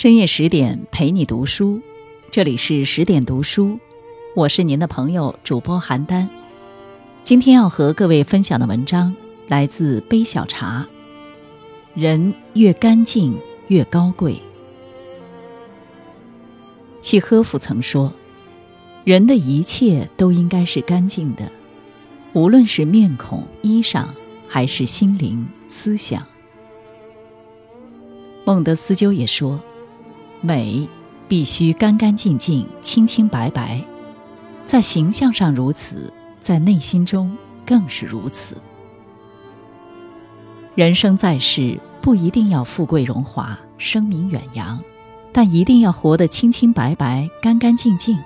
深夜十点陪你读书，这里是十点读书，我是您的朋友主播邯郸。今天要和各位分享的文章来自杯小茶。人越干净越高贵。契诃夫曾说：“人的一切都应该是干净的，无论是面孔、衣裳，还是心灵、思想。”孟德斯鸠也说。美必须干干净净、清清白白，在形象上如此，在内心中更是如此。人生在世，不一定要富贵荣华、声名远扬，但一定要活得清清白白、干干净净。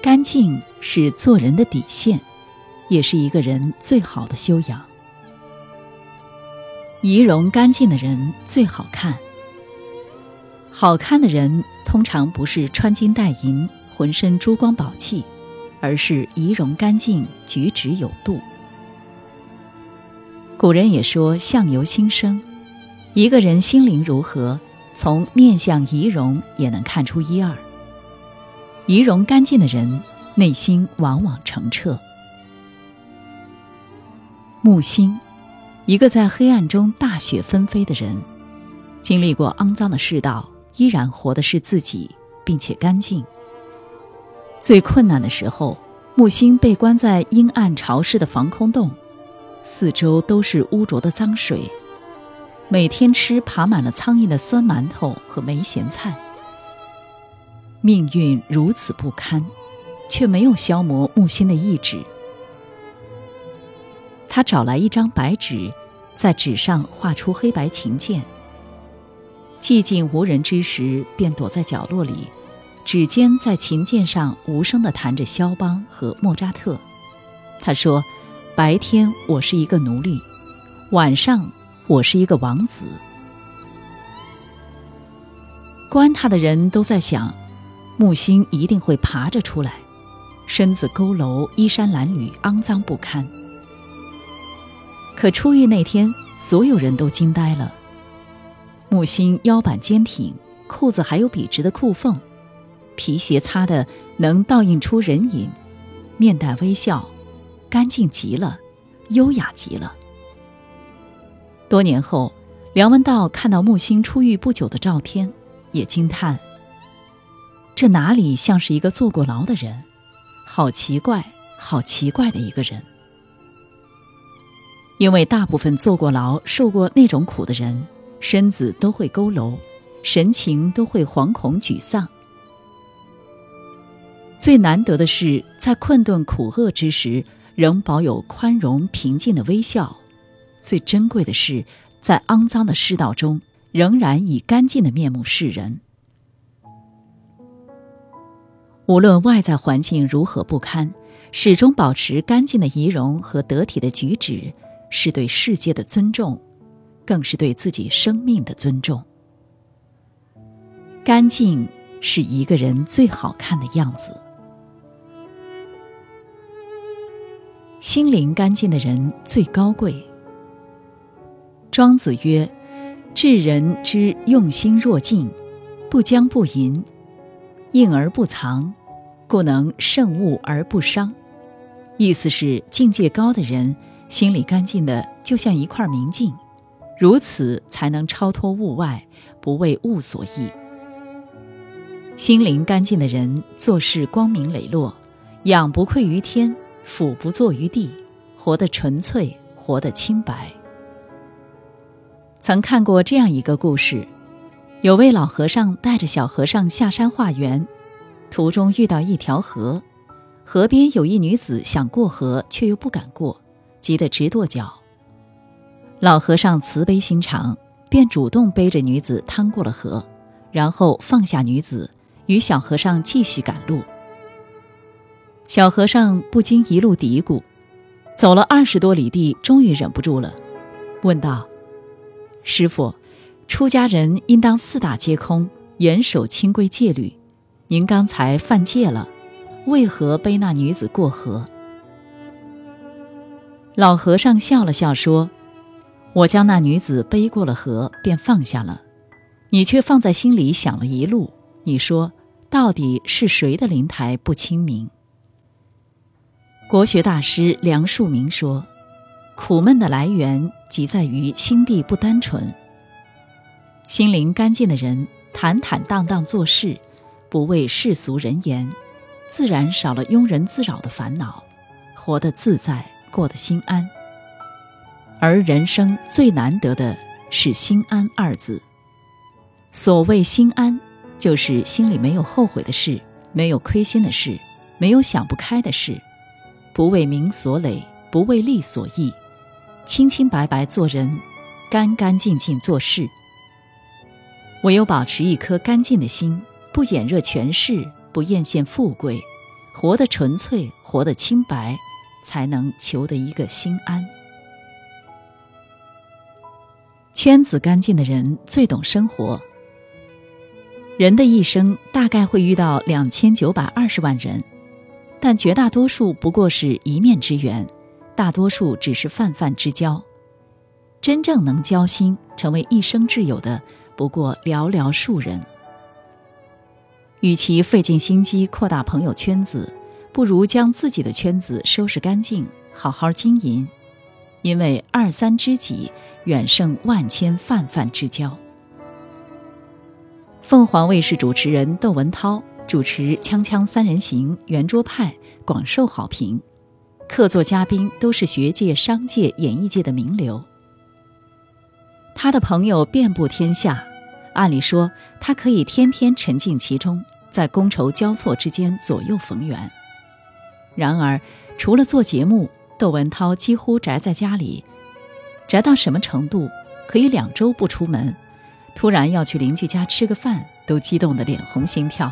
干净是做人的底线，也是一个人最好的修养。仪容干净的人最好看。好看的人通常不是穿金戴银、浑身珠光宝气，而是仪容干净、举止有度。古人也说“相由心生”，一个人心灵如何，从面相、仪容也能看出一二。仪容干净的人，内心往往澄澈。木星，一个在黑暗中大雪纷飞的人，经历过肮脏的世道。依然活的是自己，并且干净。最困难的时候，木星被关在阴暗潮湿的防空洞，四周都是污浊的脏水，每天吃爬满了苍蝇的酸馒头和霉咸菜。命运如此不堪，却没有消磨木星的意志。他找来一张白纸，在纸上画出黑白琴键。寂静无人之时，便躲在角落里，指尖在琴键上无声地弹着肖邦和莫扎特。他说：“白天我是一个奴隶，晚上我是一个王子。”观他的人都在想，木星一定会爬着出来，身子佝偻，衣衫褴褛，肮脏不堪。可出狱那天，所有人都惊呆了。木星腰板坚挺，裤子还有笔直的裤缝，皮鞋擦的能倒映出人影，面带微笑，干净极了，优雅极了。多年后，梁文道看到木星出狱不久的照片，也惊叹：这哪里像是一个坐过牢的人？好奇怪，好奇怪的一个人。因为大部分坐过牢、受过那种苦的人。身子都会佝偻，神情都会惶恐沮丧。最难得的是，在困顿苦厄之时，仍保有宽容平静的微笑；最珍贵的是，在肮脏的世道中，仍然以干净的面目示人。无论外在环境如何不堪，始终保持干净的仪容和得体的举止，是对世界的尊重。更是对自己生命的尊重。干净是一个人最好看的样子。心灵干净的人最高贵。庄子曰：“治人之用心若镜，不将不淫，应而不藏，故能胜物而不伤。”意思是境界高的人，心里干净的就像一块明镜。如此才能超脱物外，不为物所役。心灵干净的人做事光明磊落，仰不愧于天，俯不怍于地，活得纯粹，活得清白。曾看过这样一个故事：有位老和尚带着小和尚下山化缘，途中遇到一条河，河边有一女子想过河，却又不敢过，急得直跺脚。老和尚慈悲心肠，便主动背着女子趟过了河，然后放下女子，与小和尚继续赶路。小和尚不禁一路嘀咕，走了二十多里地，终于忍不住了，问道：“师傅，出家人应当四大皆空，严守清规戒律。您刚才犯戒了，为何背那女子过河？”老和尚笑了笑说。我将那女子背过了河，便放下了，你却放在心里想了一路。你说，到底是谁的灵台不清明？国学大师梁漱溟说：“苦闷的来源即在于心地不单纯。心灵干净的人，坦坦荡荡做事，不为世俗人言，自然少了庸人自扰的烦恼，活得自在，过得心安。而人生最难得的是心安二字。所谓心安。”就是心里没有后悔的事，没有亏心的事，没有想不开的事，不为名所累，不为利所役，清清白白做人，干干净净做事。唯有保持一颗干净的心，不眼热权势，不艳羡富贵，活得纯粹，活得清白，才能求得一个心安。圈子干净的人最懂生活。人的一生大概会遇到两千九百二十万人，但绝大多数不过是一面之缘，大多数只是泛泛之交。真正能交心、成为一生挚友的，不过寥寥数人。与其费尽心机扩大朋友圈子，不如将自己的圈子收拾干净，好好经营，因为二三知己远胜万千泛泛之交。凤凰卫视主持人窦文涛主持《锵锵三人行》圆桌派广受好评，客座嘉宾都是学界、商界、演艺界的名流。他的朋友遍布天下，按理说他可以天天沉浸其中，在觥筹交错之间左右逢源。然而，除了做节目，窦文涛几乎宅在家里，宅到什么程度？可以两周不出门。突然要去邻居家吃个饭，都激动得脸红心跳。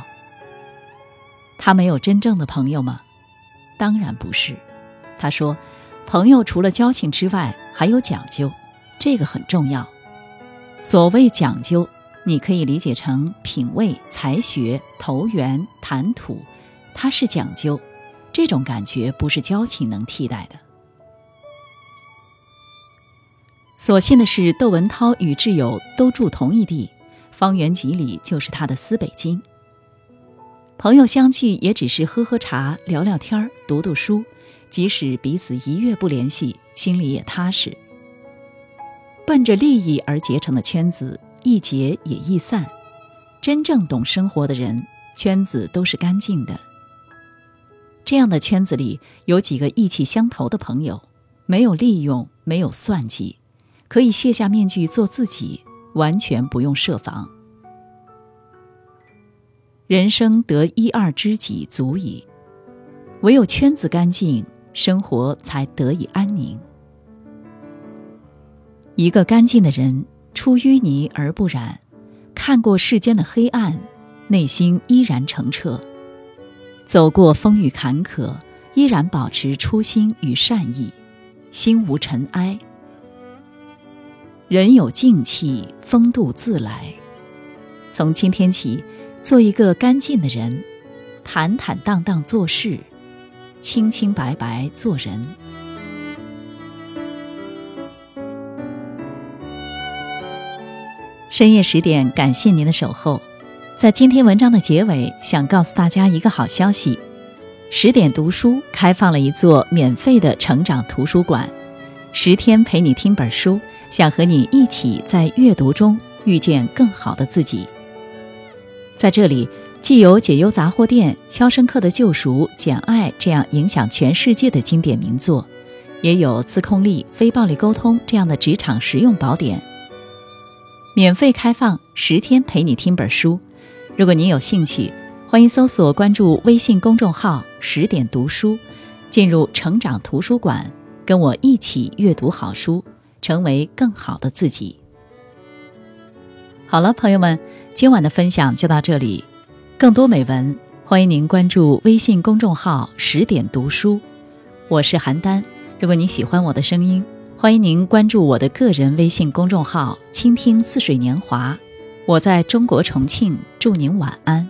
他没有真正的朋友吗？当然不是。他说，朋友除了交情之外，还有讲究，这个很重要。所谓讲究，你可以理解成品味、才学、投缘、谈吐，它是讲究。这种感觉不是交情能替代的。所幸的是，窦文涛与挚友都住同一地，方圆几里就是他的私北京。朋友相聚也只是喝喝茶、聊聊天读读书，即使彼此一月不联系，心里也踏实。奔着利益而结成的圈子，易结也易散。真正懂生活的人，圈子都是干净的。这样的圈子里有几个意气相投的朋友，没有利用，没有算计。可以卸下面具做自己，完全不用设防。人生得一二知己足矣，唯有圈子干净，生活才得以安宁。一个干净的人，出淤泥而不染，看过世间的黑暗，内心依然澄澈；走过风雨坎坷，依然保持初心与善意，心无尘埃。人有静气，风度自来。从今天起，做一个干净的人，坦坦荡荡做事，清清白白做人。深夜十点，感谢您的守候。在今天文章的结尾，想告诉大家一个好消息：十点读书开放了一座免费的成长图书馆，十天陪你听本书。想和你一起在阅读中遇见更好的自己。在这里，既有解忧杂货店、《肖申克的救赎》、《简爱》这样影响全世界的经典名作，也有自控力、非暴力沟通这样的职场实用宝典。免费开放十天，陪你听本书。如果您有兴趣，欢迎搜索关注微信公众号“十点读书”，进入成长图书馆，跟我一起阅读好书。成为更好的自己。好了，朋友们，今晚的分享就到这里。更多美文，欢迎您关注微信公众号“十点读书”。我是邯郸。如果您喜欢我的声音，欢迎您关注我的个人微信公众号“倾听似水年华”。我在中国重庆，祝您晚安。